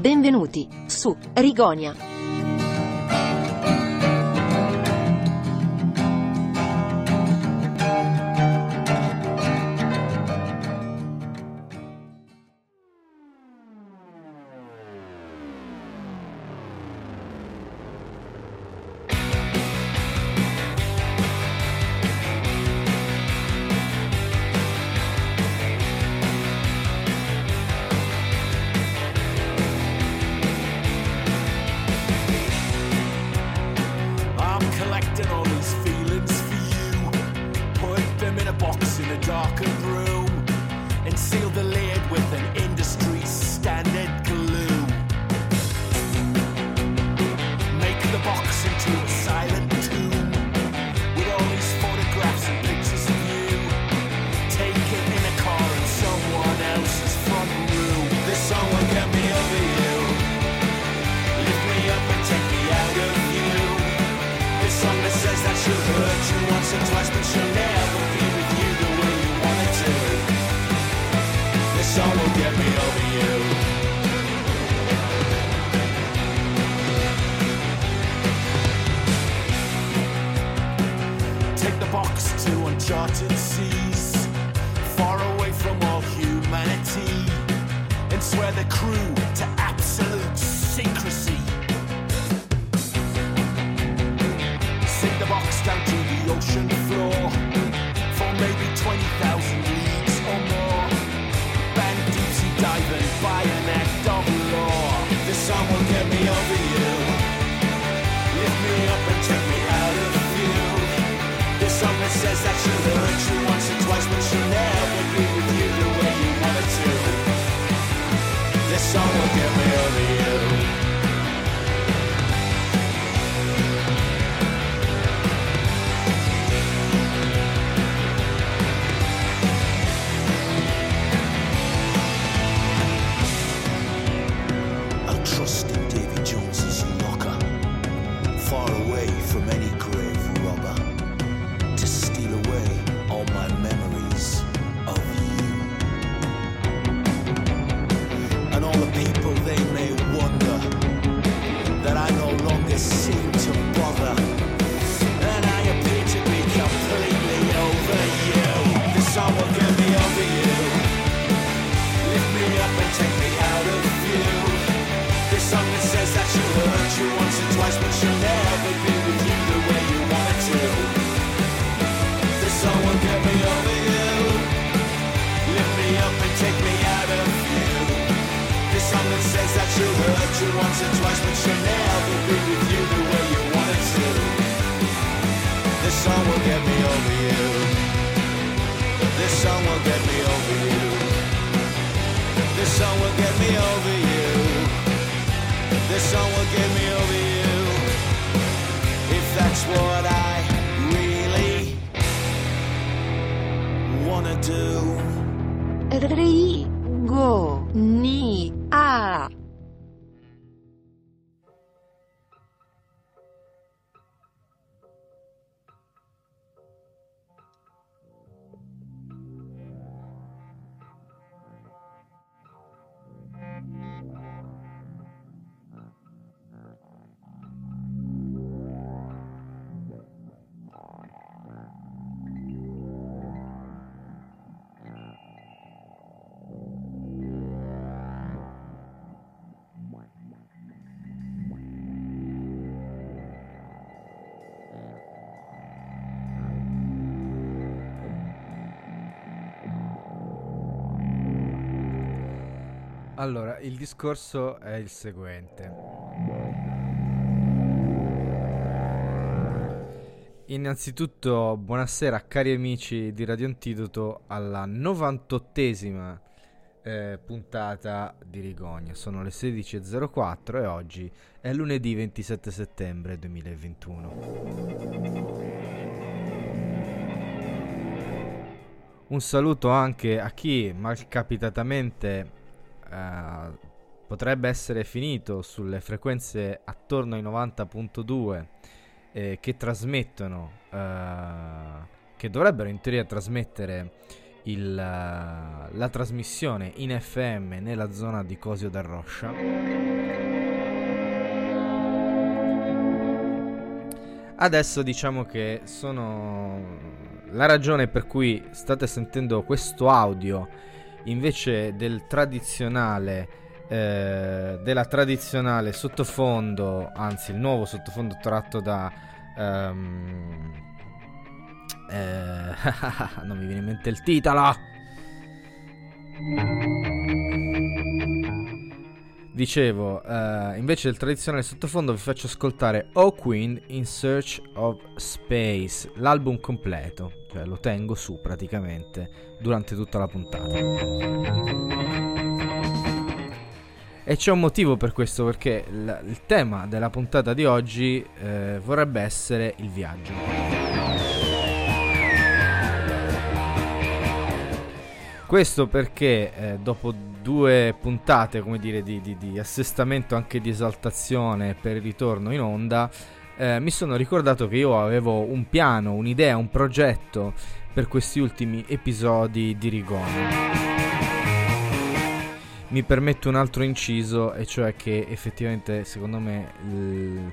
Benvenuti su Rigonia. once or twice, but she'll never be with you the way you want it to. This song will get me over you. This song will get me over you. This song will get me over you. This song will get me over you. If that's what I really wanna do. Re. Ni Allora, il discorso è il seguente. Innanzitutto, buonasera cari amici di Radio Antidoto alla 98esima eh, puntata di Rigogna. Sono le 16.04 e oggi è lunedì 27 settembre 2021. Un saluto anche a chi malcapitatamente eh, potrebbe essere finito sulle frequenze attorno ai 90.2 eh, che trasmettono, che dovrebbero in teoria trasmettere il, la trasmissione in FM nella zona di Cosio del Roscia. Adesso diciamo che sono la ragione per cui state sentendo questo audio invece del tradizionale eh, della tradizionale sottofondo, anzi il nuovo sottofondo tratto da um, eh, non mi viene in mente il titolo. Dicevo, uh, invece del tradizionale sottofondo vi faccio ascoltare O Queen in Search of Space, l'album completo, cioè lo tengo su praticamente durante tutta la puntata. E c'è un motivo per questo, perché l- il tema della puntata di oggi eh, vorrebbe essere il viaggio. Questo perché eh, dopo due puntate, come dire, di, di, di, assestamento anche di esaltazione per il ritorno in onda, eh, mi sono ricordato che io avevo un piano, un'idea, un progetto per questi ultimi episodi di Rigoni. Mi permetto un altro inciso, e cioè che effettivamente, secondo me, l-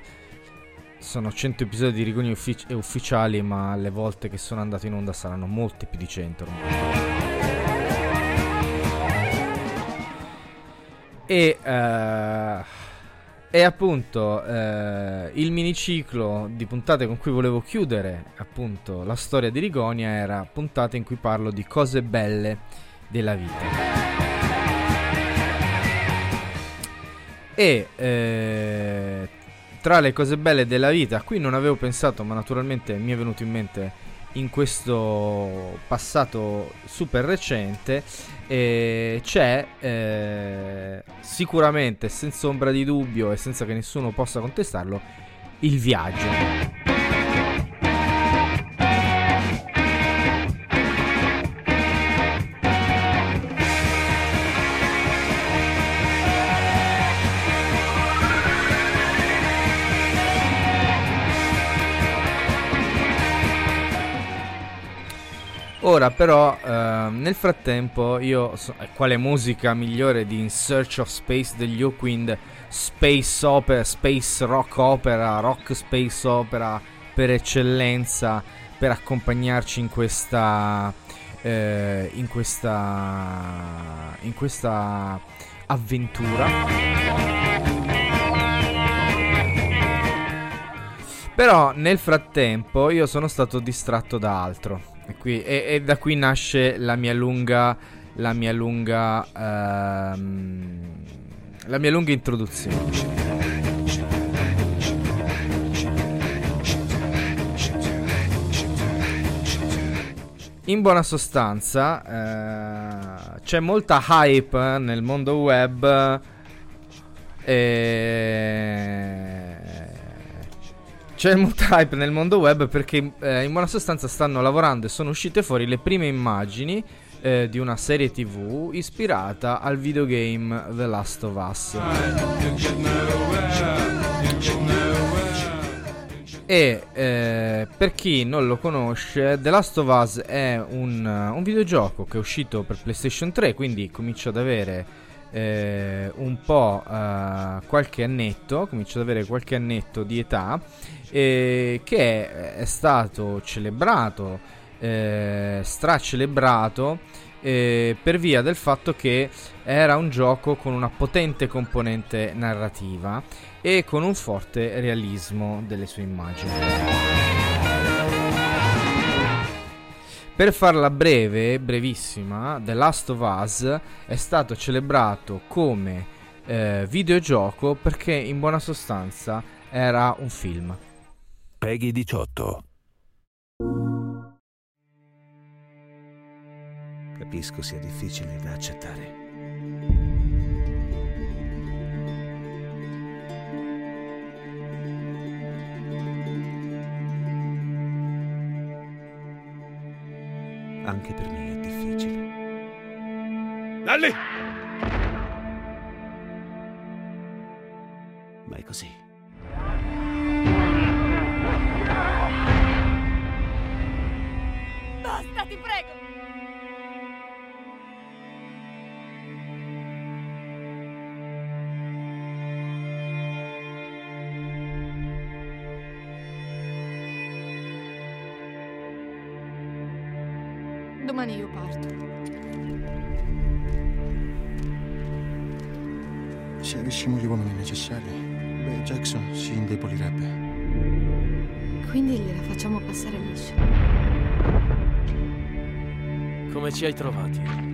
sono 100 episodi di Rigoni uffic- ufficiali, ma le volte che sono andato in onda saranno molte più di 100 ormai. E, uh, e appunto uh, il miniciclo di puntate con cui volevo chiudere appunto la storia di Rigonia era puntate in cui parlo di cose belle della vita. E eh, tra le cose belle della vita, qui non avevo pensato, ma naturalmente mi è venuto in mente in questo passato super recente eh, c'è eh, sicuramente senza ombra di dubbio e senza che nessuno possa contestarlo il viaggio Ora però uh, nel frattempo io so, eh, quale musica migliore di In Search of Space degli Oakwind Space Opera, Space Rock Opera, Rock Space Opera per eccellenza per accompagnarci in questa eh, in questa in questa avventura. Però nel frattempo io sono stato distratto da altro. E, qui, e, e, da qui nasce la mia lunga. La mia lunga. Ehm, la mia lunga introduzione. In buona sostanza, eh, c'è molta hype nel mondo web. E c'è molta hype nel mondo web perché eh, in buona sostanza stanno lavorando e sono uscite fuori le prime immagini eh, di una serie tv ispirata al videogame The Last of Us. E eh, per chi non lo conosce, The Last of Us è un, un videogioco che è uscito per PlayStation 3, quindi comincia ad avere eh, un po' uh, qualche annetto, comincio ad avere qualche annetto di età, eh, che è, stato celebrato, eh, stracelebrato eh, per via del fatto che era un gioco con una potente componente narrativa e con un forte realismo delle sue immagini. Per farla breve, brevissima, The Last of Us è stato celebrato come eh, videogioco perché in buona sostanza era un film. Peggy 18 Capisco sia difficile da accettare. Anche per me è difficile. Dalli! Ma è così. Ci hai trovati?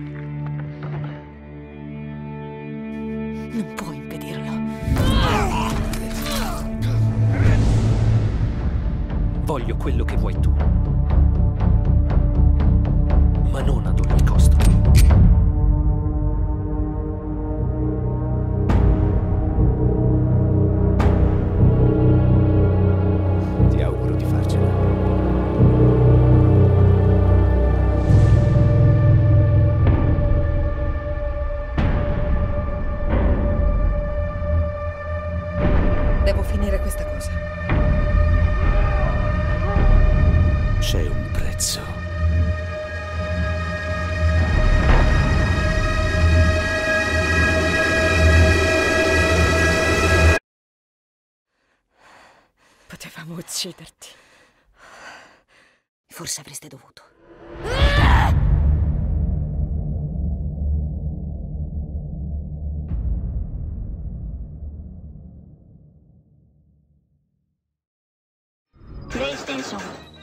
PlayStation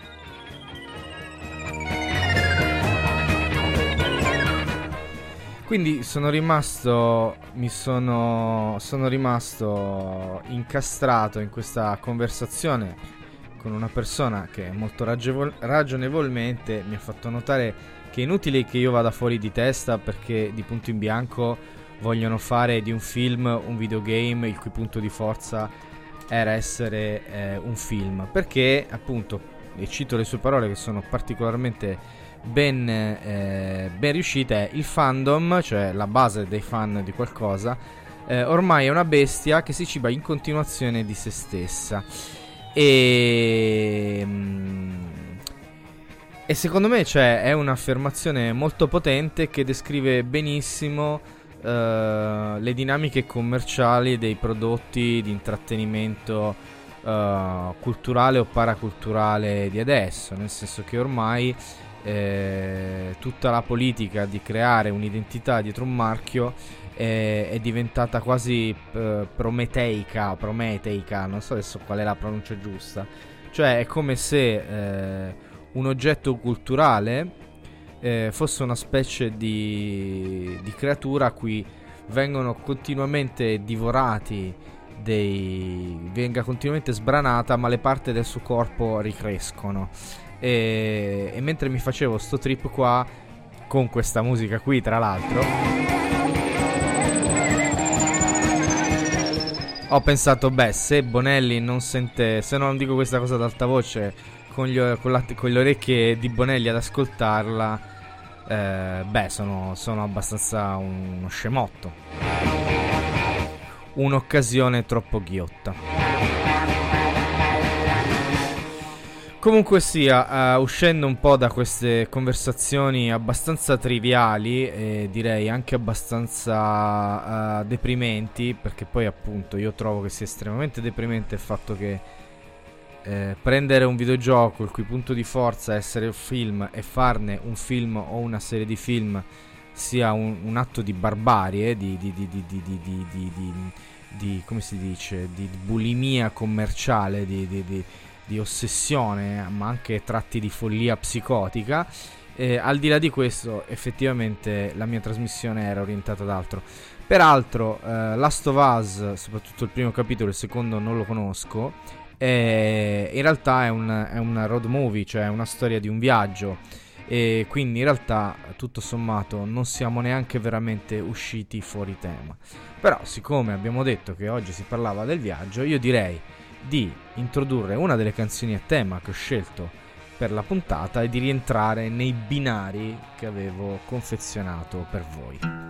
Quindi sono rimasto, mi sono, sono rimasto incastrato in questa conversazione con una persona che molto raggevol- ragionevolmente mi ha fatto notare che è inutile che io vada fuori di testa perché di punto in bianco vogliono fare di un film un videogame il cui punto di forza era essere eh, un film. Perché appunto, e cito le sue parole che sono particolarmente ben, eh, ben riuscite, il fandom, cioè la base dei fan di qualcosa, eh, ormai è una bestia che si ciba in continuazione di se stessa. E... mm, E secondo me cioè, è un'affermazione molto potente che descrive benissimo eh, le dinamiche commerciali dei prodotti di intrattenimento eh, culturale o paraculturale di adesso, nel senso che ormai eh, tutta la politica di creare un'identità dietro un marchio è, è diventata quasi eh, prometeica, prometeica, non so adesso qual è la pronuncia giusta, cioè è come se eh, un oggetto culturale eh, fosse una specie di, di creatura a cui vengono continuamente divorati dei venga continuamente sbranata ma le parti del suo corpo ricrescono. E, e mentre mi facevo sto trip qua con questa musica qui tra l'altro ho pensato beh se Bonelli non sente se non dico questa cosa ad alta voce con, gli con la- con le orecchie di Bonelli ad ascoltarla eh, beh sono, sono abbastanza uno scemotto. Un'occasione troppo ghiotta. Comunque sia, eh, uscendo un po' da queste conversazioni abbastanza triviali e direi anche abbastanza eh, deprimenti, perché poi appunto io trovo che sia estremamente deprimente il fatto che eh, prendere un videogioco il cui punto di forza è essere un film e farne un film o una serie di film sia un, un atto di barbarie, di, di, di, di, come si dice, di bulimia commerciale, di, ossessione, ma anche tratti di follia psicotica. Eh, al di là di questo, effettivamente la mia trasmissione era orientata ad altro. Peraltro, eh, Last of Us, soprattutto il primo capitolo, il secondo non lo conosco, eh, in realtà è un, è un road movie, cioè una storia di un viaggio. E quindi in realtà, tutto sommato, non siamo neanche veramente usciti fuori tema. Però, siccome abbiamo detto che oggi si parlava del viaggio, io direi di introdurre una delle canzoni a tema che ho scelto per la puntata e di rientrare nei binari che avevo confezionato per voi.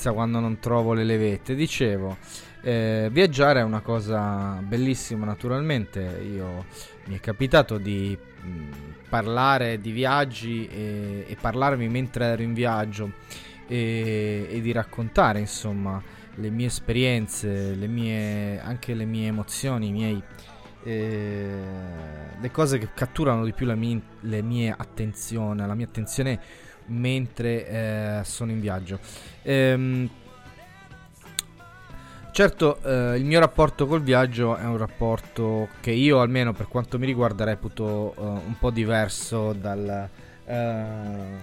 Pizza quando non trovo le levette. Dicevo, eh, viaggiare è una cosa bellissima naturalmente. Io mi è capitato di mm, parlare di viaggi e, e parlarmi mentre ero in viaggio e, e di raccontare insomma le mie esperienze, le mie, anche le mie emozioni, miei eh, le cose che catturano di più la mia, le mie attenzione, la mia attenzione mentre eh, sono in viaggio. Ehm, certo, eh, il mio rapporto col viaggio è un rapporto che io, almeno per quanto mi riguarda, reputo eh, un po' diverso dal, eh,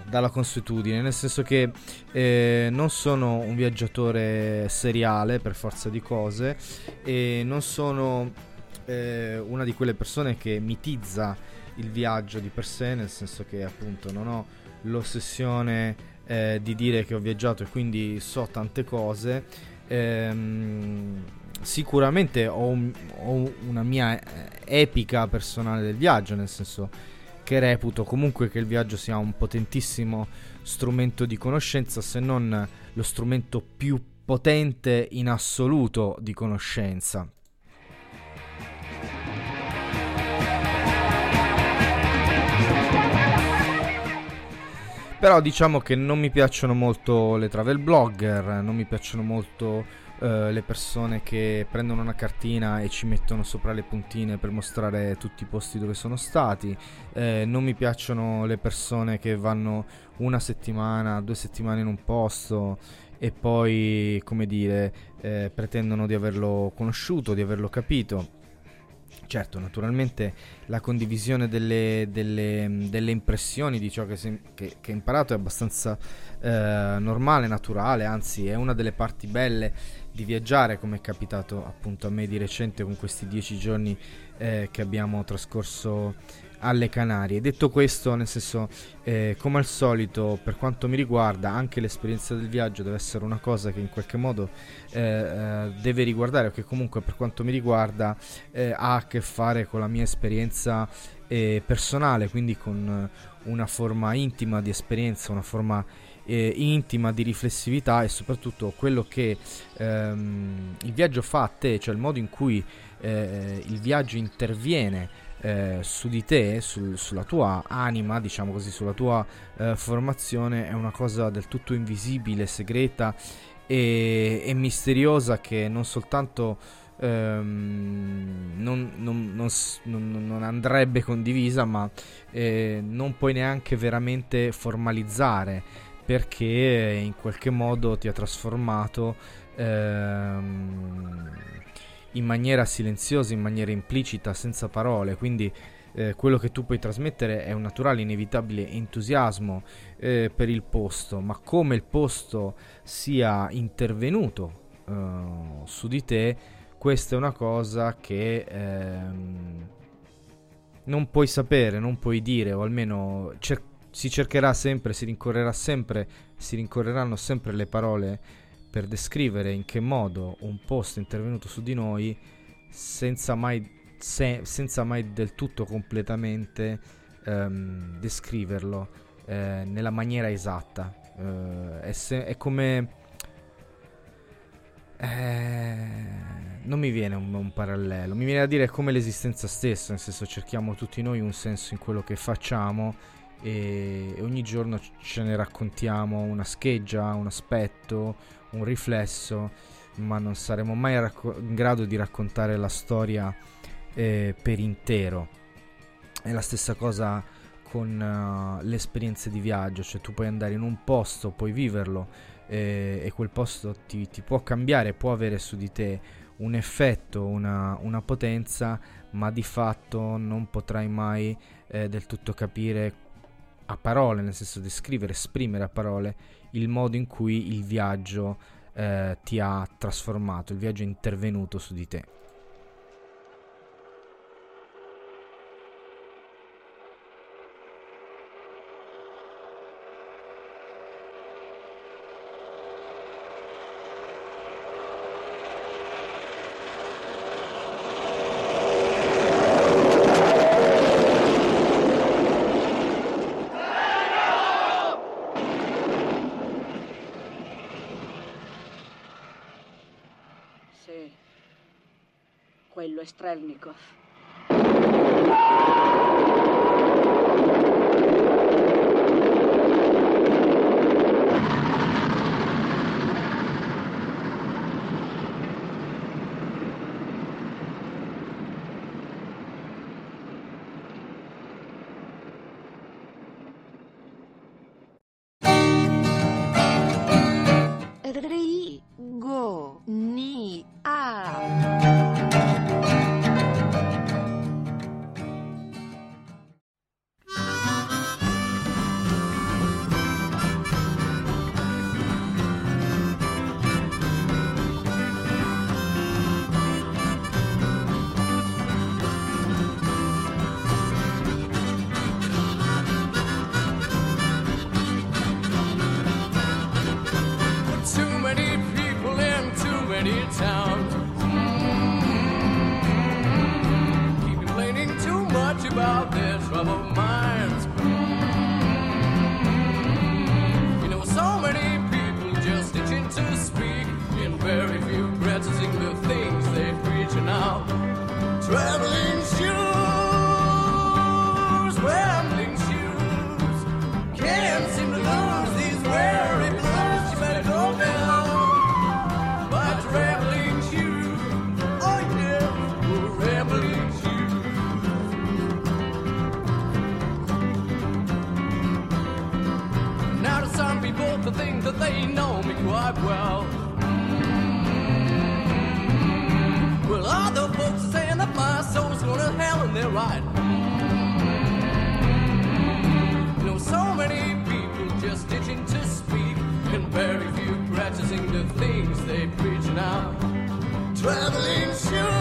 dalla consuetudine, nel senso che eh, non sono un viaggiatore seriale per forza di cose e non sono eh, una di quelle persone che mitizza il viaggio di per sé, nel senso che appunto non ho l'ossessione eh, di dire che ho viaggiato e quindi so tante cose. Ehm, sicuramente ho, un- ho una mia eh, epica personale del viaggio, nel senso che reputo comunque che il viaggio sia un potentissimo strumento di conoscenza, se non lo strumento più potente in assoluto di conoscenza. Però diciamo che non mi piacciono molto le travel blogger, non mi piacciono molto eh, le persone che prendono una cartina e ci mettono sopra le puntine per mostrare tutti i posti dove sono stati, eh, non mi piacciono le persone che vanno una settimana, due settimane in un posto e poi, come dire, eh, pretendono di averlo conosciuto, di averlo capito. Certo, naturalmente la condivisione delle, delle- delle impressioni di ciò che, si- che, che hai imparato è abbastanza eh, normale, naturale, anzi è una delle parti belle di viaggiare, come è capitato appunto a me di recente con questi dieci giorni eh, che abbiamo trascorso alle Canarie. Detto questo, nel senso, eh, come al solito, per quanto mi riguarda, anche l'esperienza del viaggio deve essere una cosa che in qualche modo eh, eh, deve riguardare, o che comunque per quanto mi riguarda eh, ha a che fare con la mia esperienza eh, personale, quindi con una forma intima di esperienza, una forma eh, intima di riflessività e soprattutto quello che ehm, il viaggio fa a te, cioè il modo in cui il viaggio interviene eh, su di te, sul- sulla tua anima, diciamo così, sulla tua eh, formazione, è una cosa del tutto invisibile, segreta e, e misteriosa che non soltanto ehm, non, non- non non andrebbe condivisa, ma eh, non puoi neanche veramente formalizzare perché in qualche modo ti ha trasformato ehm, in maniera silenziosa, in maniera implicita, senza parole, quindi eh, quello che tu puoi trasmettere è un naturale, inevitabile entusiasmo eh, per il posto, ma come il posto sia intervenuto eh, su di te, questa è una cosa che ehm, non puoi sapere, non puoi dire, o almeno cer- si cercherà sempre, si rincorrerà sempre, si rincorreranno sempre le parole per descrivere in che modo un posto è intervenuto su di noi senza mai se- senza mai del tutto completamente ehm, descriverlo eh, nella maniera esatta. Eh, è, se- è come... Eh, non mi viene un, un parallelo, mi viene a dire come l'esistenza stessa, nel senso cerchiamo tutti noi un senso in quello che facciamo e ogni giorno ce ne raccontiamo una scheggia, un aspetto, un riflesso, ma non saremo mai racco- in grado di raccontare la storia eh, per intero. È la stessa cosa con uh, le esperienze di viaggio, cioè tu puoi andare in un posto, puoi viverlo eh, e quel posto ti, ti, può cambiare, può avere su di te un effetto, una, una potenza, ma di fatto non potrai mai eh, del tutto capire a parole, nel senso descrivere, esprimere a parole il modo in cui il viaggio eh, ti ha trasformato, il viaggio è intervenuto su di te. Many people in too many towns. Keep complaining too much about their troubled minds. You know, so many people just itching to speak, and very few practicing the things they preach now. Traveling they're right. You know, so many people just itching to speak, and very few practicing the things they preach now. Traveling shoes,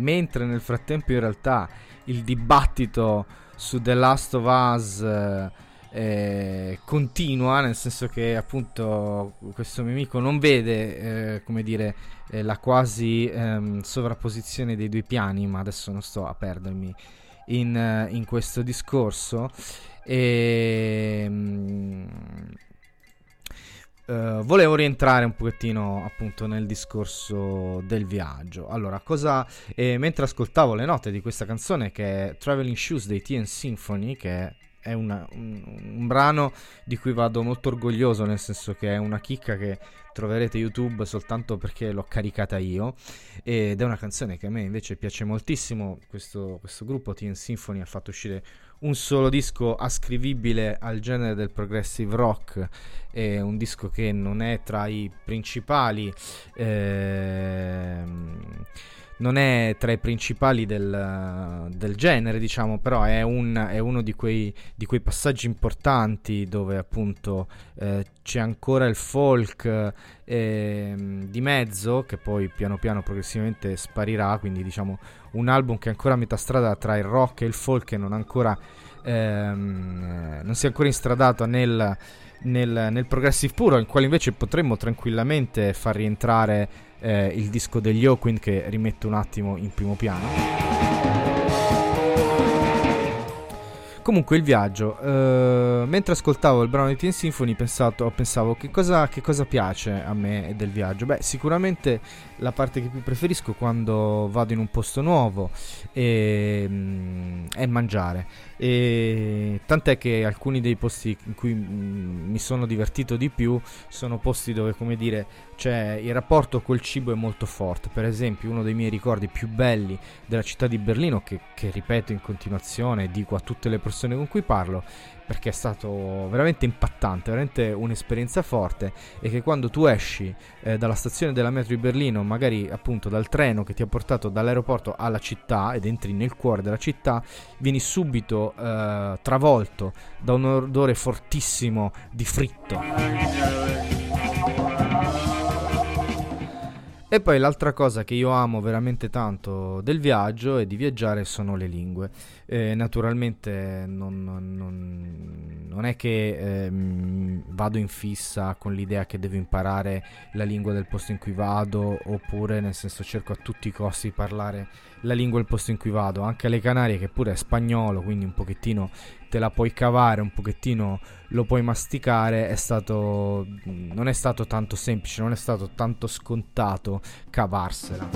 mentre nel frattempo in realtà il dibattito su The Last of Us eh, eh, continua, nel senso che appunto questo mio amico non vede, eh, come dire, eh, la quasi ehm, sovrapposizione dei due piani, ma adesso non sto a perdermi in, eh, in questo discorso. E, eh, volevo rientrare un pochettino appunto nel discorso del viaggio. Allora, cosa eh, mentre ascoltavo le note di questa canzone che è Traveling Shoes dei TN Symphony, che è una- un, un brano di cui vado molto orgoglioso, nel senso che è una chicca che troverete YouTube soltanto perché l'ho caricata io ed è una canzone che a me invece piace moltissimo. Questo, questo gruppo TN Symphony ha fatto uscire un solo disco ascrivibile al genere del progressive rock, è un disco che non è tra i principali, ehm, non è tra i principali del, del genere, diciamo, però è, un- è uno di quei, di quei passaggi importanti dove appunto eh, c'è ancora il folk ehm, di mezzo, che poi piano piano progressivamente sparirà, quindi diciamo un album che è ancora a metà strada tra il rock e il folk e non ancora ehm, eh, non si è ancora instradato nel, nel, nel progressive puro, in quale invece potremmo tranquillamente far rientrare eh, il disco degli Oquin che rimette un attimo in primo piano. Comunque il viaggio, eh, mentre ascoltavo il brano di Teen Symphony pensato, pensavo che cosa, che cosa piace a me del viaggio. Beh, sicuramente la parte che più preferisco quando vado in un posto nuovo e, mm, è mangiare. E tant'è che alcuni dei posti in cui mm, mi sono divertito di più sono posti dove, come dire, cioè il rapporto col cibo è molto forte. Per esempio, uno dei miei ricordi più belli della città di Berlino, che, che ripeto in continuazione, dico a tutte le persone con cui parlo, perché è stato veramente impattante, veramente un'esperienza forte, e che quando tu esci eh, dalla stazione della metro di Berlino, magari appunto dal treno che ti ha portato dall'aeroporto alla città ed entri nel cuore della città, vieni subito eh, travolto da un odore fortissimo di fritto. E poi l'altra cosa che io amo veramente tanto del viaggio e di viaggiare sono le lingue. Eh, naturalmente non, non- non- è che ehm, vado in fissa con l'idea che devo imparare la lingua del posto in cui vado, oppure nel senso cerco a tutti i costi di parlare la lingua del posto in cui vado. Anche alle Canarie, che pure è spagnolo, quindi un pochettino te la puoi cavare, un pochettino lo puoi masticare, è stato, non è stato tanto semplice, non è stato tanto scontato cavarsela.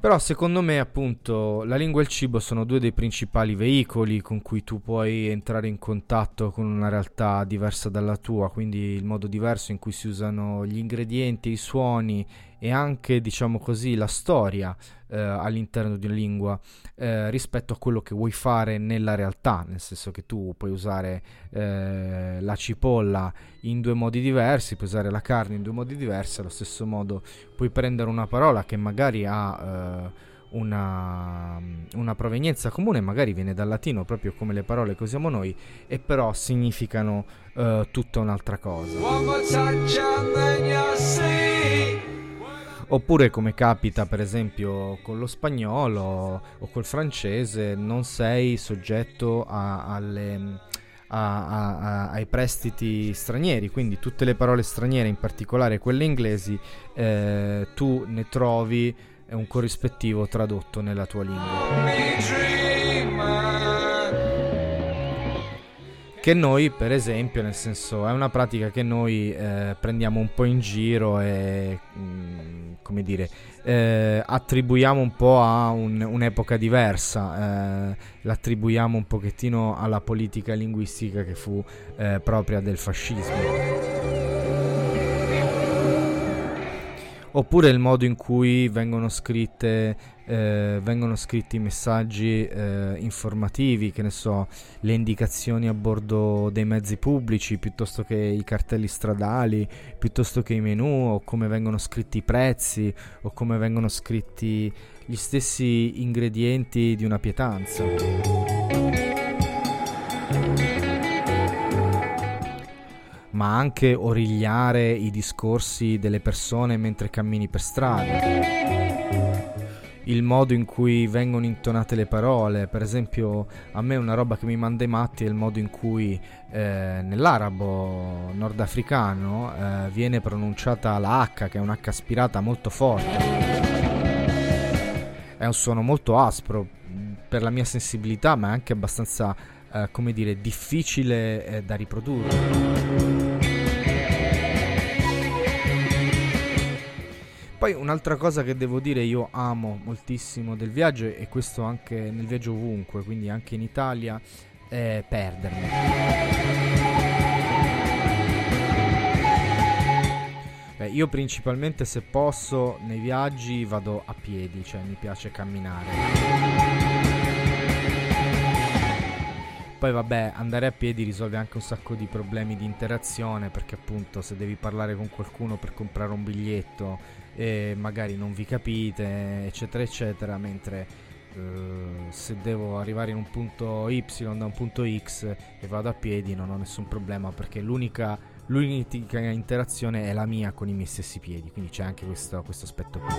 Però secondo me appunto la lingua e il cibo sono due dei principali veicoli con cui tu puoi entrare in contatto con una realtà diversa dalla tua, quindi il modo diverso in cui si usano gli ingredienti, i suoni e anche diciamo così la storia eh, all'interno di una lingua eh, rispetto a quello che vuoi fare nella realtà, nel senso che tu puoi usare eh, la cipolla in due modi diversi, puoi usare la carne in due modi diversi, allo stesso modo puoi prendere una parola che magari ha eh, una, una provenienza comune, magari viene dal latino proprio come le parole che usiamo noi, e però significano eh, tutta un'altra cosa. Oppure come capita per esempio con lo spagnolo o col francese, non sei soggetto a- alle, a- a- ai prestiti stranieri, quindi tutte le parole straniere, in particolare quelle inglesi, eh, tu ne trovi un corrispettivo tradotto nella tua lingua. Che noi, per esempio, nel senso, è una pratica che noi eh, prendiamo un po' in giro e, mm, come dire, eh, attribuiamo un po' a un- un'epoca diversa, eh, l'attribuiamo un pochettino alla politica linguistica che fu eh, propria del fascismo. Oppure il modo in cui vengono scritte eh, vengono scritti messaggi eh, informativi, che ne so, le indicazioni a bordo dei mezzi pubblici, piuttosto che i cartelli stradali, piuttosto che i menu, o come vengono scritti i prezzi, o come vengono scritti gli stessi ingredienti di una pietanza. Ma anche origliare i discorsi delle persone mentre cammini per strada. Il modo in cui vengono intonate le parole, per esempio, a me una roba che mi manda i matti è il modo in cui eh, nell'arabo nordafricano eh, viene pronunciata la H, che è un H aspirata molto forte. È un suono molto aspro per la mia sensibilità, ma è anche abbastanza, eh, come dire, difficile eh, da riprodurre. Poi un'altra cosa che devo dire io amo moltissimo del viaggio e questo anche nel viaggio ovunque, quindi anche in Italia, è perdermi. Beh, io principalmente se posso nei viaggi vado a piedi, cioè mi piace camminare. Poi vabbè, andare a piedi risolve anche un sacco di problemi di interazione perché appunto se devi parlare con qualcuno per comprare un biglietto e magari non vi capite, eccetera, eccetera, mentre eh, se devo arrivare in un punto Y da un punto X e vado a piedi non ho nessun problema perché l'unica, l'unica interazione è la mia con i miei stessi piedi, quindi c'è anche questo, questo aspetto qui.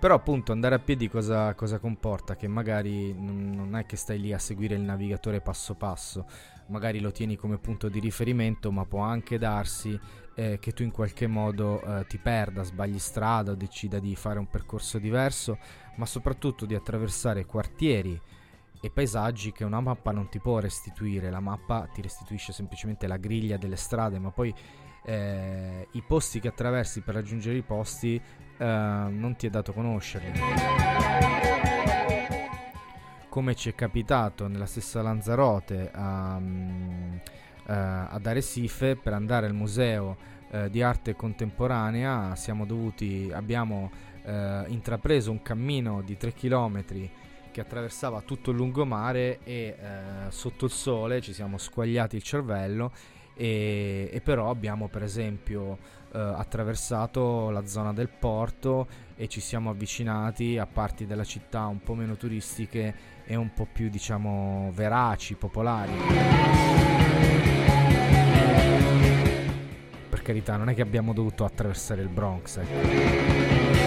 Però appunto andare a piedi cosa, cosa comporta? Che magari non è che stai lì a seguire il navigatore passo passo, magari lo tieni come punto di riferimento, ma può anche darsi eh, che tu in qualche modo eh, ti perda, sbagli strada o decida di fare un percorso diverso, ma soprattutto di attraversare quartieri e paesaggi che una mappa non ti può restituire, la mappa ti restituisce semplicemente la griglia delle strade, ma poi eh, i posti che attraversi per raggiungere i posti eh, non ti è dato conoscerli. Come ci è capitato nella stessa Lanzarote a, mm, eh, ad Aresife per andare al museo eh, di arte contemporanea siamo dovuti abbiamo eh, intrapreso un cammino di 3 km che attraversava tutto il lungomare e eh, sotto il sole ci siamo squagliati il cervello e, e però abbiamo per esempio eh, attraversato la zona del porto e ci siamo avvicinati a parti della città un po' meno turistiche e un po' più diciamo veraci, popolari. Carità, non è che abbiamo dovuto attraversare il Bronx. Ecco.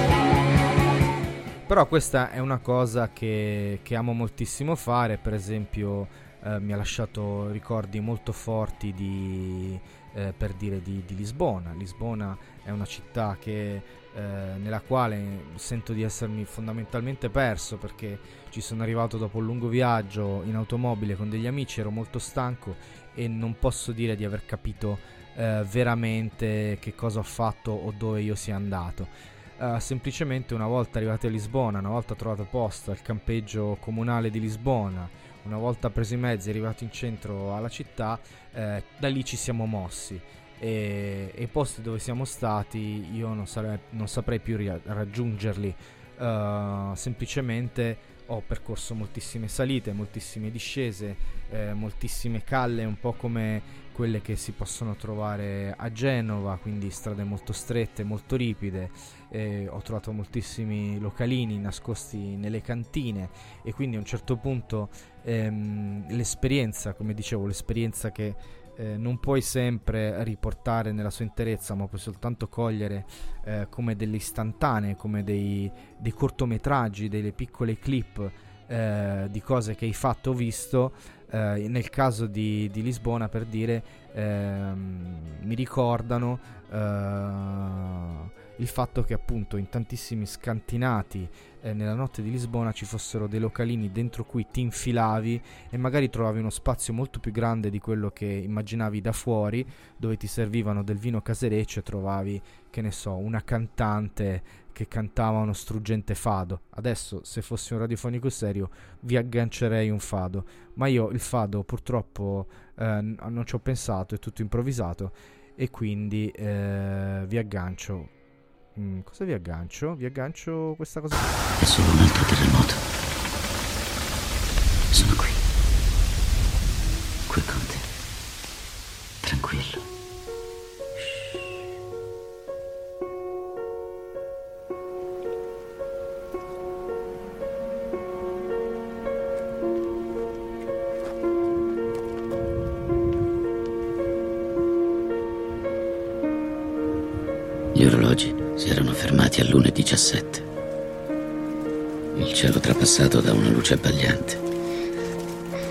Però questa è una cosa che, che amo moltissimo fare, per esempio eh, mi ha lasciato ricordi molto forti di, eh, per dire di, di Lisbona. Lisbona è una città che, eh, nella quale sento di essermi fondamentalmente perso perché ci sono arrivato dopo un lungo viaggio in automobile con degli amici, ero molto stanco e non posso dire di aver capito eh, veramente che cosa ho fatto o dove io sia andato. Uh, semplicemente una volta arrivati a Lisbona, una volta trovato posto al campeggio comunale di Lisbona, una volta presi i mezzi e arrivati in centro alla città, eh, da lì ci siamo mossi. E, e i posti dove siamo stati io non, sare- non saprei più ri- raggiungerli. Uh, semplicemente ho percorso moltissime salite, moltissime discese, eh, moltissime calle, un po' come quelle che si possono trovare a Genova, quindi strade molto strette, molto ripide. eh, ho trovato moltissimi localini nascosti nelle cantine e quindi a un certo punto ehm, l'esperienza, come dicevo, l'esperienza che eh, non puoi sempre riportare nella sua interezza, ma puoi soltanto cogliere eh, come delle istantanee, come dei, dei cortometraggi, delle piccole clip eh, di cose che hai fatto o visto. Eh, nel caso di, di Lisbona, per dire, ehm, mi ricordano eh, il fatto che appunto in tantissimi scantinati eh, nella notte di Lisbona ci fossero dei localini dentro cui ti infilavi e magari trovavi uno spazio molto più grande di quello che immaginavi da fuori, dove ti servivano del vino casereccio e trovavi, che ne so, una cantante che cantava uno struggente fado. Adesso, se fossi un radiofonico serio, vi aggancerei un fado, ma io il fado purtroppo eh, non ci ho pensato, è tutto improvvisato e quindi eh, vi aggancio. Mm, cosa vi aggancio? Vi aggancio questa cosa. È solo un altro terremoto. Sono. Qui trapassato da una luce abbagliante.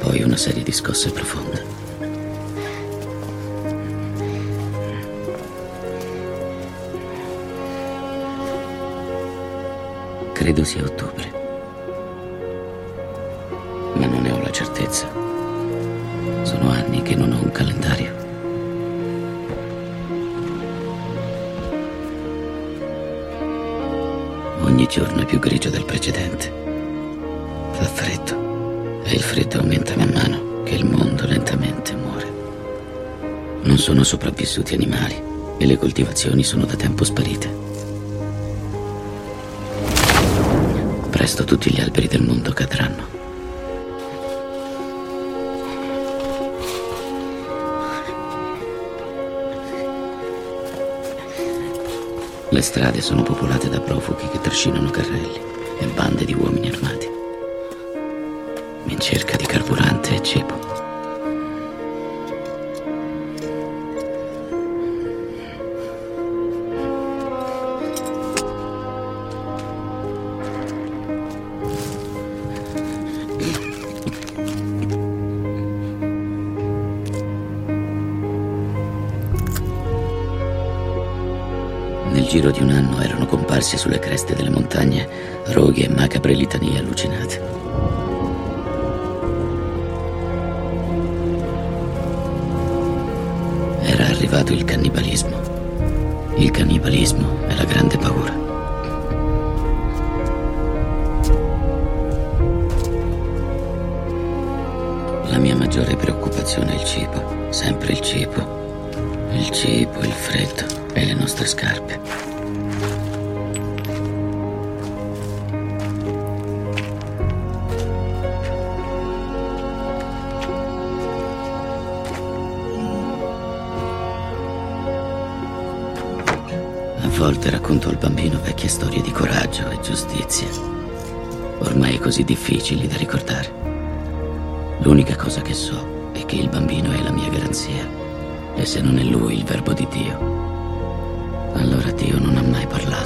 Poi una serie di scosse profonde. Credo sia ottobre. Ma non ne ho la certezza. Sono anni che non ho un calendario. Ogni giorno è più grigio del precedente. Fa freddo e il freddo aumenta man mano che il mondo lentamente muore. Non sono sopravvissuti animali e le coltivazioni sono da tempo sparite. Presto tutti gli alberi del mondo cadranno. Le strade sono popolate da profughi che trascinano carrelli e bande di uomini armati. Cerca di carburante e cibo. Nel giro di un anno erano comparsi sulle creste delle montagne roghi e macabre litanie allucinate. Arrivato il cannibalismo. Il cannibalismo è la grande paura. La mia maggiore preoccupazione è il cibo, sempre il cibo. Il cibo, il freddo e le nostre scarpe. Volte racconto al bambino vecchie storie di coraggio e giustizia, ormai così difficili da ricordare. L'unica cosa che so è che il bambino è la mia garanzia e se non è lui il verbo di Dio, allora Dio non ha mai parlato.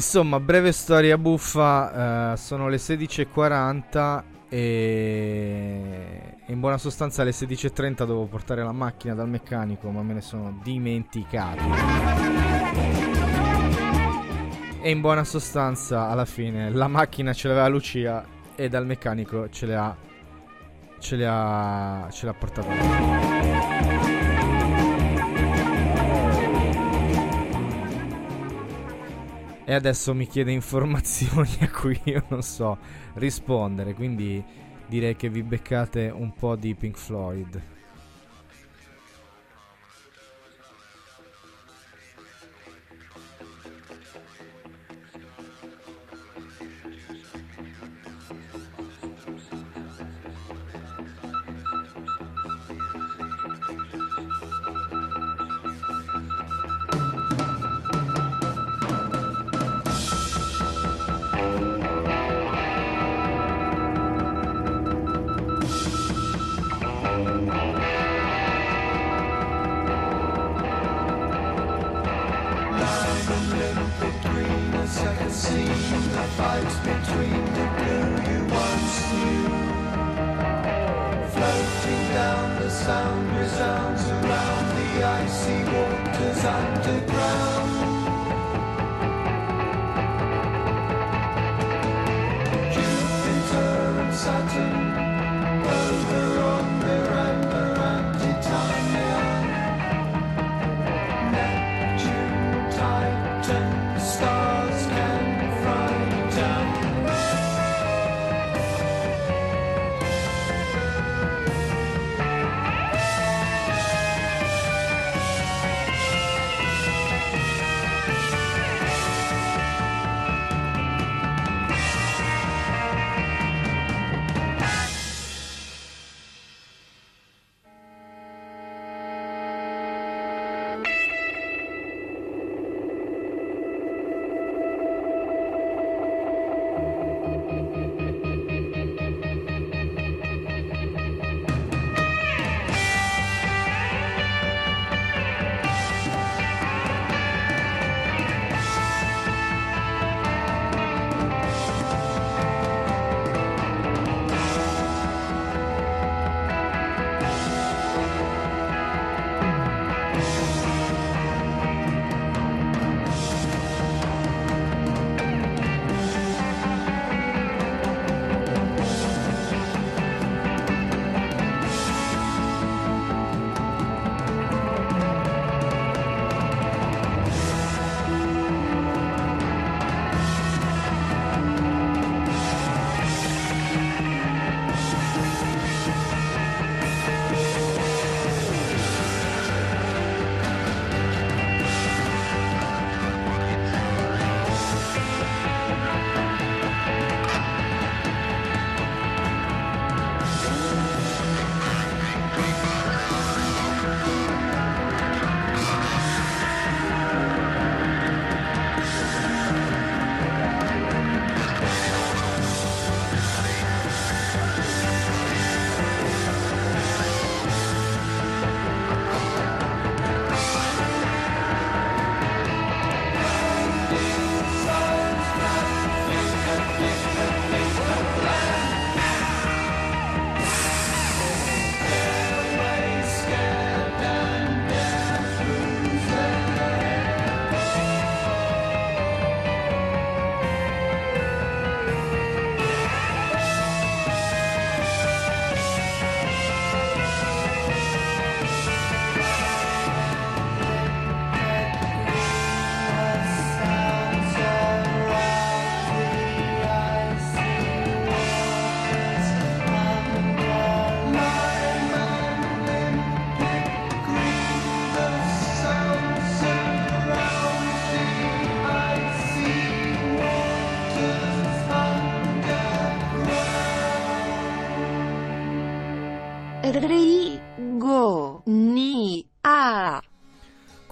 Insomma, breve storia buffa, eh, sono le 16.40 e in buona sostanza alle 16.30 dovevo portare la macchina dal meccanico, ma me ne sono dimenticato. E in buona sostanza, alla fine, la macchina ce l'aveva Lucia e dal meccanico ce le ha ce le ha ce le ha E adesso mi chiede informazioni a cui io non so rispondere, quindi direi che vi beccate un po' di Pink Floyd.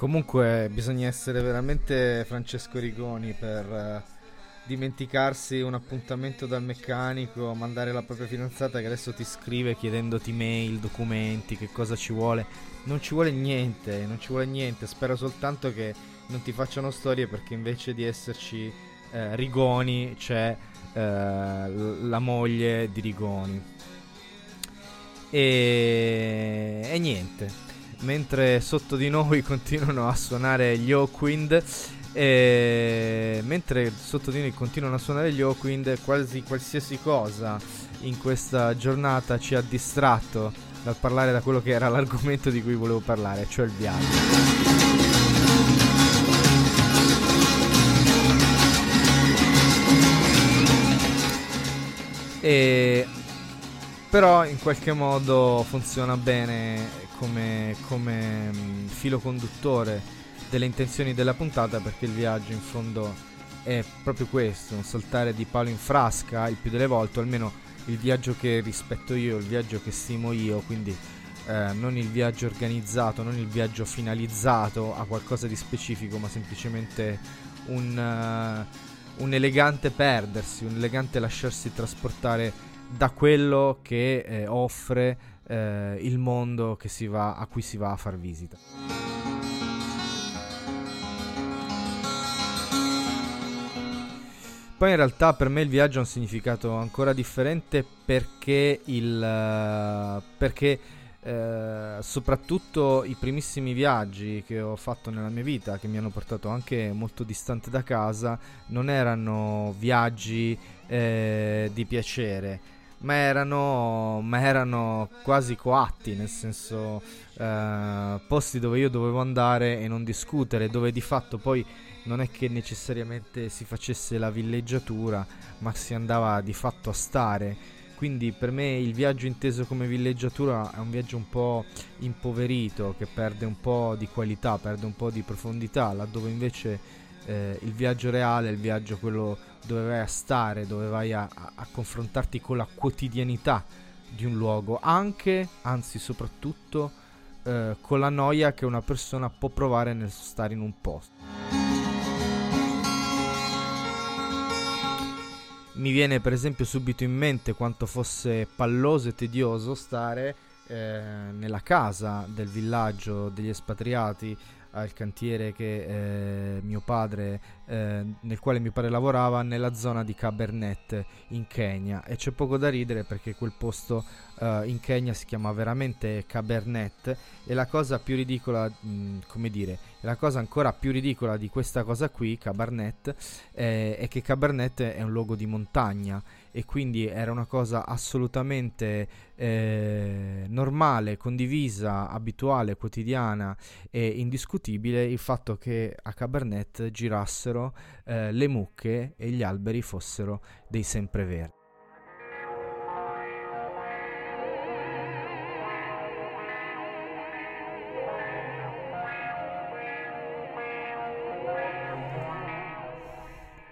Comunque bisogna essere veramente Francesco Rigoni per eh, dimenticarsi un appuntamento dal meccanico, mandare la propria fidanzata che adesso ti scrive chiedendoti mail, documenti, che cosa ci vuole. Non ci vuole niente, non ci vuole niente, spero soltanto che non ti facciano storie perché invece di esserci eh, Rigoni c'è eh, la moglie di Rigoni. E, e niente, mentre sotto di noi continuano a suonare gli Hawkwind, E mentre sotto di noi continuano a suonare gli Hawkwind, quasi qualsiasi cosa in questa giornata ci ha distratto dal parlare da quello che era l'argomento di cui volevo parlare, cioè il viaggio. E però in qualche modo funziona bene come, come mm, filo conduttore delle intenzioni della puntata perché il viaggio in fondo è proprio questo, un saltare di palo in frasca il più delle volte, almeno il viaggio che rispetto io, il viaggio che stimo io, quindi eh, non il viaggio organizzato, non il viaggio finalizzato a qualcosa di specifico, ma semplicemente un, eh, un elegante perdersi, un elegante lasciarsi trasportare da quello che eh, offre eh, il mondo va, a cui si va a far visita. Poi in realtà per me il viaggio ha un significato ancora differente perché il eh, perché eh, soprattutto i primissimi viaggi che ho fatto nella mia vita, che mi hanno portato anche molto distante da casa, non erano viaggi eh, di piacere, ma erano, ma erano quasi coatti, nel senso eh, posti dove io dovevo andare e non discutere, dove di fatto poi non è che necessariamente si facesse la villeggiatura, ma si andava di fatto a stare. Quindi per me il viaggio inteso come villeggiatura è un viaggio un po' impoverito, che perde un po' di qualità, perde un po' di profondità, laddove invece eh, il viaggio reale, il viaggio quello dove vai a stare, dove vai a, a, confrontarti con la quotidianità di un luogo, anche, anzi soprattutto, eh, con la noia che una persona può provare nel stare in un posto. Mi viene per esempio subito in mente quanto fosse palloso e tedioso stare eh, nella casa del villaggio degli espatriati al cantiere che eh, mio padre, eh, nel quale mio padre lavorava nella zona di Cabernet in Kenya. E c'è poco da ridere perché quel posto eh, in Kenya si chiama veramente Cabernet. E la cosa più ridicola, mh, come dire, la cosa ancora più ridicola di questa cosa qui, Cabernet, eh, è che Cabernet è un luogo di montagna e quindi era una cosa assolutamente eh, normale, condivisa, abituale, quotidiana e indiscutibile il fatto che a Cabernet girassero eh, le mucche e gli alberi fossero dei sempreverdi.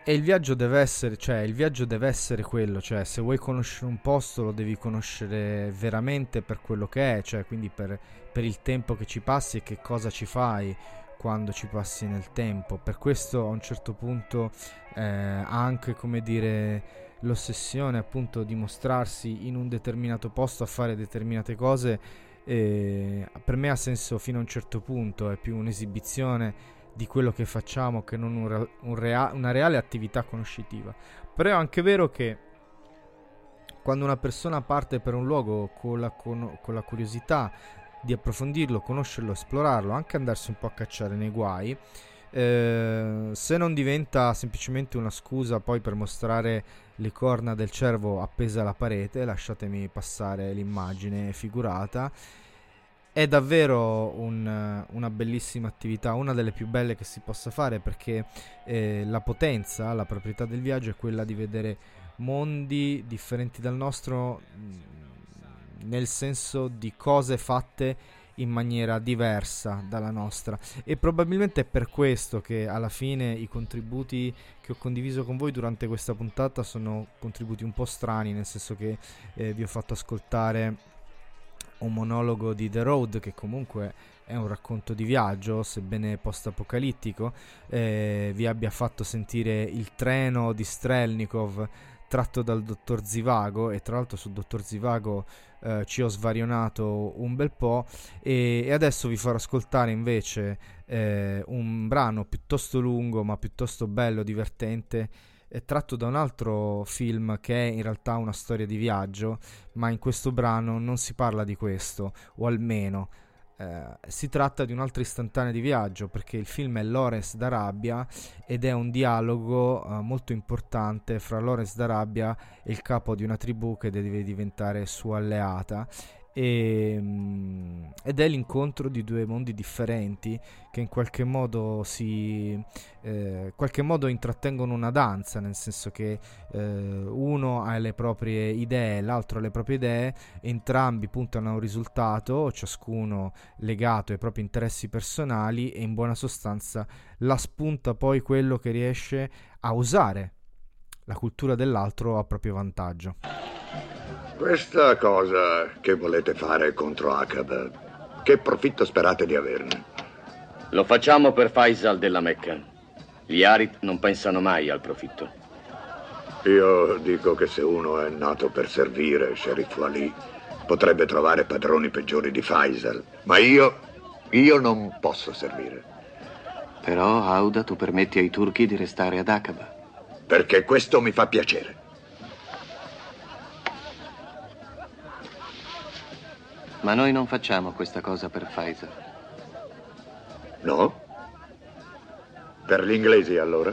E il viaggio deve essere, cioè, il viaggio deve essere quello, cioè, se vuoi conoscere un posto lo devi conoscere veramente per quello che è, cioè, quindi per, per il tempo che ci passi e che cosa ci fai quando ci passi nel tempo. Per questo a un certo punto eh, anche, come dire, l'ossessione appunto di mostrarsi in un determinato posto a fare determinate cose. Eh, per me ha senso fino a un certo punto, è più un'esibizione di quello che facciamo che non un un rea- una reale attività conoscitiva. Però è anche vero che quando una persona parte per un luogo con la, con- con la curiosità di approfondirlo, conoscerlo, esplorarlo, anche andarsi un po' a cacciare nei guai, eh, se non diventa semplicemente una scusa poi per mostrare le corna del cervo appese alla parete, lasciatemi passare l'immagine figurata, è davvero un, una bellissima attività, una delle più belle che si possa fare perché eh, la potenza, la proprietà del viaggio è quella di vedere mondi differenti dal nostro nel senso di cose fatte in maniera diversa dalla nostra. E probabilmente è per questo che alla fine i contributi che ho condiviso con voi durante questa puntata sono contributi un po' strani nel senso che eh, vi ho fatto ascoltare un monologo di The Road che comunque è un racconto di viaggio, sebbene post-apocalittico, eh, vi abbia fatto sentire il treno di Strelnikov tratto dal dottor Zivago. E tra l'altro sul dottor Zivago eh, ci ho svarionato un bel po' e, e adesso vi farò ascoltare invece eh, un brano piuttosto lungo ma piuttosto bello, divertente è tratto da un altro film che è in realtà una storia di viaggio, ma in questo brano non si parla di questo, o almeno Eh, si tratta di un'altra istantanea di viaggio perché il film è Lawrence d'Arabia ed è un dialogo eh, molto importante fra Lawrence d'Arabia e il capo di una tribù che deve diventare sua alleata e, mm, ed è l'incontro di due mondi differenti che in qualche modo si eh, qualche modo intrattengono una danza nel senso che eh, uno ha le proprie idee l'altro ha le proprie idee entrambi puntano a un risultato ciascuno legato ai propri interessi personali e in buona sostanza la spunta poi quello che riesce a usare la cultura dell'altro a proprio vantaggio Questa cosa che volete fare contro Akab, che profitto sperate di averne? Lo facciamo per Faisal della Mecca. Gli Arit non pensano mai al profitto. Io dico che se uno è nato per servire Sheriff Ali, potrebbe trovare padroni peggiori di Faisal. Ma io, io non posso servire. Però, Auda, tu permetti ai turchi di restare ad Aqaba. Perché questo mi fa piacere. Ma noi non facciamo questa cosa per Faisal. No? Per gli inglesi allora?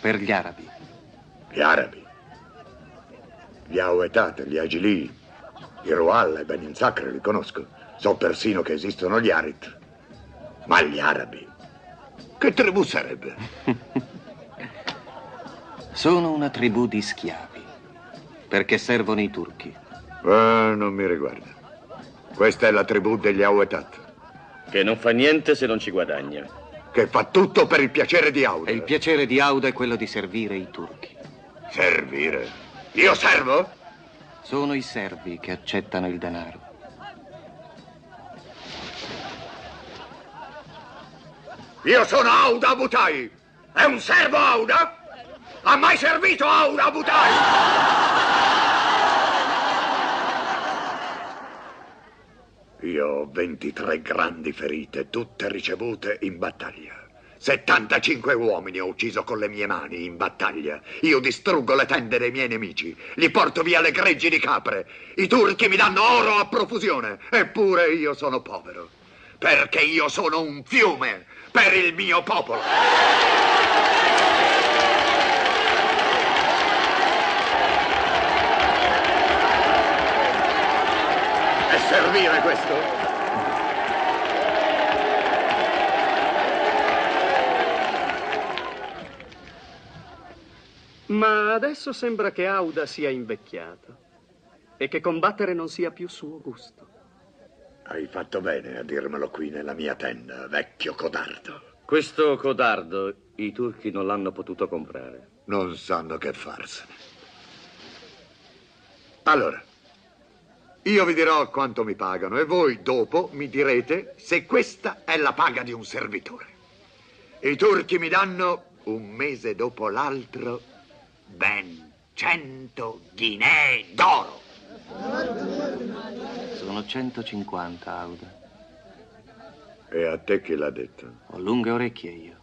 Per gli arabi. Gli arabi? Gli Auetat, gli Agili, i Rual e Benin Sacre li conosco. So persino che esistono gli Arit. Ma gli arabi? Che tribù sarebbe? Sono una tribù di schiavi. Perché servono i turchi. Eh, non mi riguarda. Questa è la tribù degli Auetat. Che non fa niente se non ci guadagna. Che fa tutto per il piacere di Auda. E il piacere di Auda è quello di servire i turchi. Servire? Io servo? Sono i servi che accettano il denaro. Io sono Auda Abutai. È un servo Auda? Ha mai servito Auda Abutai? Io ho 23 grandi ferite, tutte ricevute in battaglia. 75 uomini ho ucciso con le mie mani in battaglia. Io distruggo le tende dei miei nemici, li porto via le greggi di capre. I turchi mi danno oro a profusione, eppure io sono povero. Perché io sono un fiume per il mio popolo. È servire questo? Ma adesso sembra che Auda sia invecchiato e che combattere non sia più suo gusto. Hai fatto bene a dirmelo qui nella mia tenda, vecchio codardo. Questo codardo i turchi non l'hanno potuto comprare. Non sanno che farsene. Allora, io vi dirò quanto mi pagano e voi dopo mi direte se questa è la paga di un servitore. I turchi mi danno un mese dopo l'altro ben cento ghinee d'oro. Sono 150, Auda. E a te chi l'ha detto? Ho lunghe orecchie io.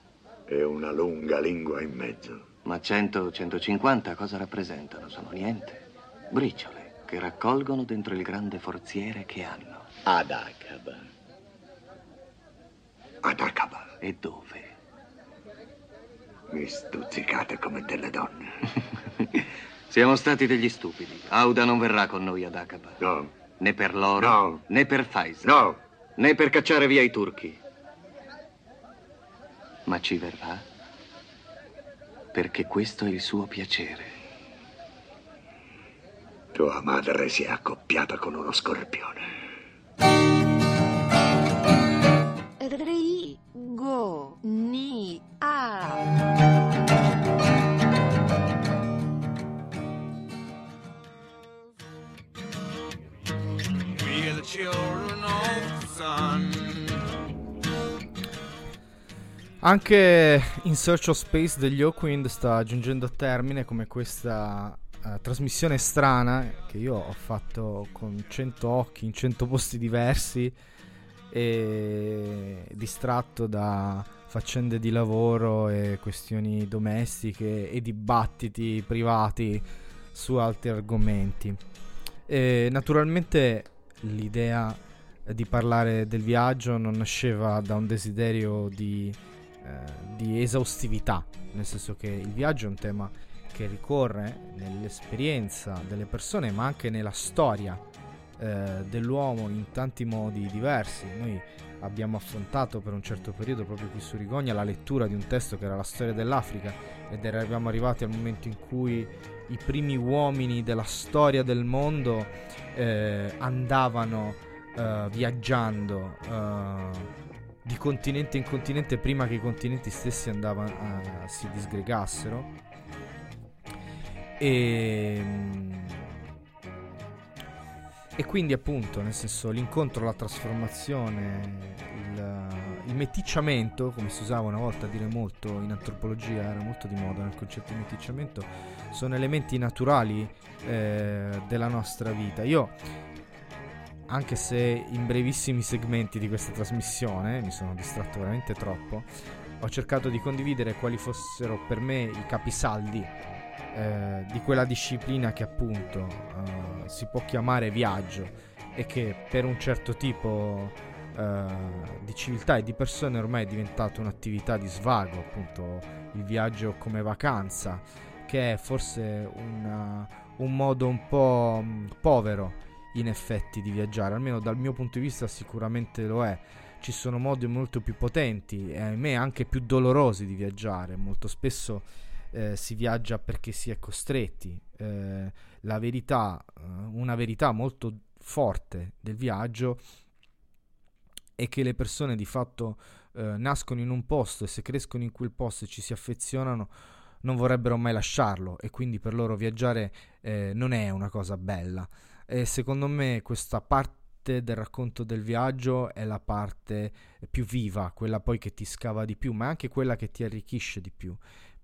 E una lunga lingua in mezzo. Ma 100, 150 cosa rappresentano? Sono niente. Briciole che raccolgono dentro il grande forziere che hanno. Ad Aqaba. Ad Aqaba. E dove? Mi stuzzicate come delle donne. Siamo stati degli stupidi. Auda non verrà con noi ad Aqaba. No. Né per l'oro, No. né per Faisal. No. Né per cacciare via i turchi. Ma ci verrà perché questo è il suo piacere. Tua madre si è accoppiata con uno scorpione. Ri, go, ni, a. We are the children of the sun. Anche In Search of Space degli Hawkwind sta giungendo a termine come questa eh, trasmissione strana che io ho fatto con 100 occhi in 100 posti diversi e distratto da faccende di lavoro e questioni domestiche e dibattiti privati su altri argomenti. E naturalmente l'idea di parlare del viaggio non nasceva da un desiderio di, eh, di esaustività, nel senso che il viaggio è un tema che ricorre nell'esperienza delle persone, ma anche nella storia eh, dell'uomo in tanti modi diversi. Noi abbiamo affrontato per un certo periodo proprio qui su Rigogna la lettura di un testo che era la storia dell'Africa ed eravamo arrivati al momento in cui i primi uomini della storia del mondo eh, andavano eh, viaggiando eh, di continente in continente prima che i continenti stessi andavano a, si disgregassero e e quindi appunto, nel senso, l'incontro, la trasformazione, il, il, meticciamento, come si usava una volta a dire molto in antropologia, era molto di moda nel concetto di meticciamento, sono elementi naturali eh, della nostra vita. Io, anche se in brevissimi segmenti di questa trasmissione, mi sono distratto veramente troppo, ho cercato di condividere quali fossero per me i capisaldi eh, di quella disciplina che appunto eh, si può chiamare viaggio e che per un certo tipo eh, di civiltà e di persone ormai è diventato un'attività di svago, appunto il viaggio come vacanza, che è forse una, un modo un po' povero in effetti di viaggiare, almeno dal mio punto di vista sicuramente lo è. Ci sono modi molto più potenti e ahimè anche più dolorosi di viaggiare, molto spesso eh, si viaggia perché si è costretti. Eh, la verità, eh, una verità molto forte del viaggio è che le persone di fatto eh, nascono in un posto e se crescono in quel posto e ci si affezionano non vorrebbero mai lasciarlo e quindi per loro viaggiare eh, non è una cosa bella. E secondo me questa parte del racconto del viaggio è la parte più viva, quella poi che ti scava di più, ma anche quella che ti arricchisce di più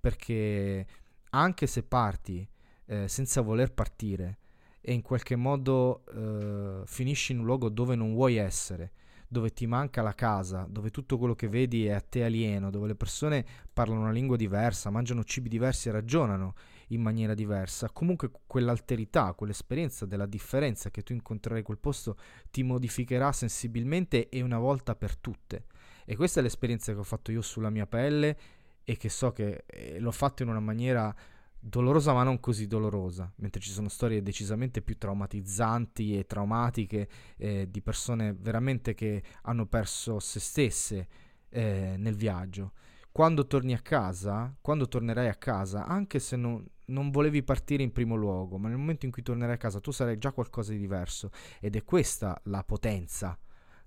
perché anche se parti eh, senza voler partire e in qualche modo eh, finisci in un luogo dove non vuoi essere, dove ti manca la casa, dove tutto quello che vedi è a te alieno, dove le persone parlano una lingua diversa, mangiano cibi diversi e ragionano in maniera diversa, comunque quell'alterità, quell'esperienza della differenza che tu incontrerai in quel posto ti modificherà sensibilmente e una volta per tutte. E questa è l'esperienza che ho fatto io sulla mia pelle e che so che eh, l'ho fatto in una maniera dolorosa ma non così dolorosa, mentre ci sono storie decisamente più traumatizzanti e traumatiche eh, di persone veramente che hanno perso se stesse eh, nel viaggio. Quando torni a casa, quando tornerai a casa, anche se non, non volevi partire in primo luogo, ma nel momento in cui tornerai a casa tu sarai già qualcosa di diverso ed è questa la potenza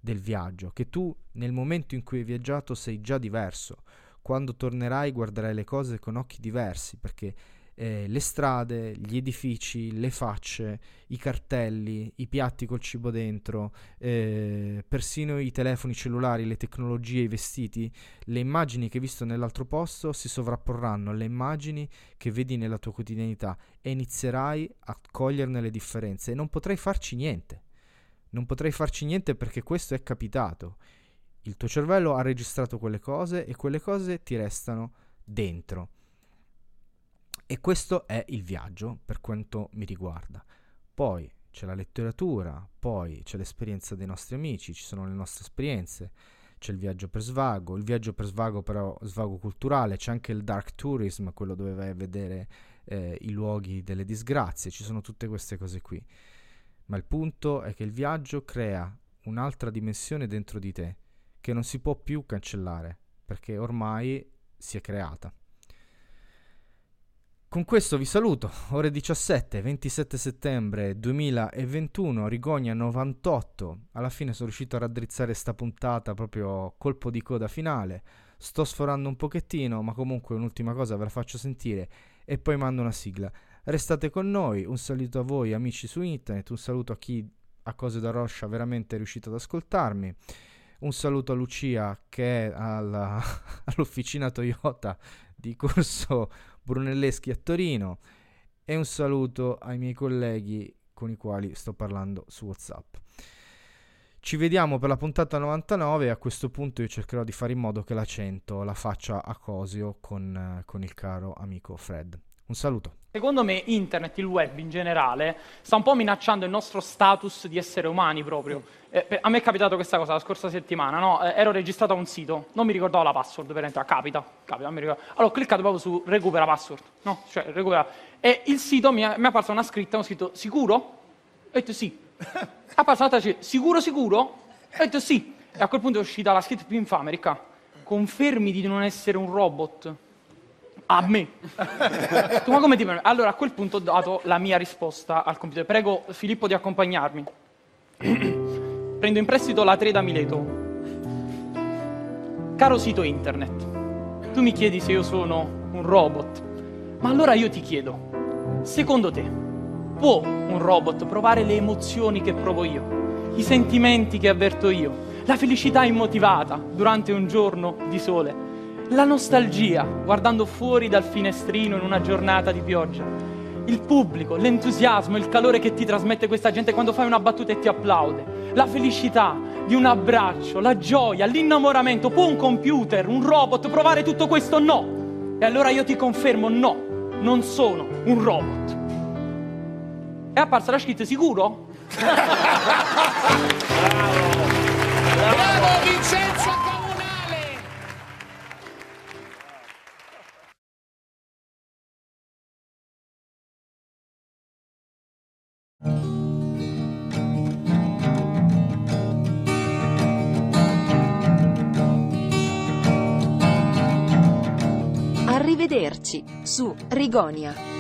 del viaggio, che tu nel momento in cui hai viaggiato sei già diverso quando tornerai guarderai le cose con occhi diversi perché eh, le strade, gli edifici, le facce, i cartelli, i piatti col cibo dentro, eh, persino i telefoni cellulari, le tecnologie, i vestiti, le immagini che hai visto nell'altro posto si sovrapporranno alle immagini che vedi nella tua quotidianità e inizierai a coglierne le differenze e non potrai farci niente. Non potrai farci niente perché questo è capitato. Il tuo cervello ha registrato quelle cose e quelle cose ti restano dentro. E questo è il viaggio per quanto mi riguarda. Poi c'è la letteratura, poi c'è l'esperienza dei nostri amici, ci sono le nostre esperienze, c'è il viaggio per svago, il viaggio per svago però svago culturale, c'è anche il dark tourism, quello dove vai a vedere eh, i luoghi delle disgrazie, ci sono tutte queste cose qui. Ma il punto è che il viaggio crea un'altra dimensione dentro di te che non si può più cancellare perché ormai si è creata. Con questo vi saluto, ore 17, 27 settembre 2021, Rigogna 98, alla fine sono riuscito a raddrizzare sta puntata proprio colpo di coda finale, sto sforando un pochettino, ma comunque un'ultima cosa ve la faccio sentire e poi mando una sigla. Restate con noi, un saluto a voi amici su internet, un saluto a chi a Cose da Roscia veramente è riuscito ad ascoltarmi. Un saluto a Lucia che è alla, all'officina Toyota di Corso Brunelleschi a Torino e un saluto ai miei colleghi con i quali sto parlando su WhatsApp. Ci vediamo per la puntata 99 e a questo punto io cercherò di fare in modo che la 100 la faccia a Cosio con, con il caro amico Fred. Un saluto. Secondo me internet, il web in generale, sta un po' minacciando il nostro status di essere umani proprio. Eh, a me è capitato questa cosa la scorsa settimana, no? Eh, ero registrato a un sito, non mi ricordavo la password per entrare, capita, capita, ricordo. Allora ho cliccato proprio su recupera password, no? Cioè recupera. E il sito mi è, mi è apparsa una scritta, ho scritto sicuro? Ho detto sì. È apparsa un'altra sicuro, sicuro? Ho detto sì. E a quel punto è uscita la scritta più infame, ricca. Confermi di non essere un robot. A me. ma come ti permetti? Allora a quel punto ho dato la mia risposta al computer. Prego Filippo di accompagnarmi. Prendo in prestito la 3 da Mileto. Caro sito internet, tu mi chiedi se io sono un robot. Ma allora io ti chiedo, secondo te, può un robot provare le emozioni che provo io, i sentimenti che avverto io, la felicità immotivata durante un giorno di sole, la nostalgia guardando fuori dal finestrino in una giornata di pioggia, il pubblico, l'entusiasmo, il calore che ti trasmette questa gente quando fai una battuta e ti applaude, la felicità di un abbraccio, la gioia, l'innamoramento. Può un computer, un robot provare tutto questo? No. E allora io ti confermo no, non sono un robot. È apparsa la scritta sicuro? Su Rigonia.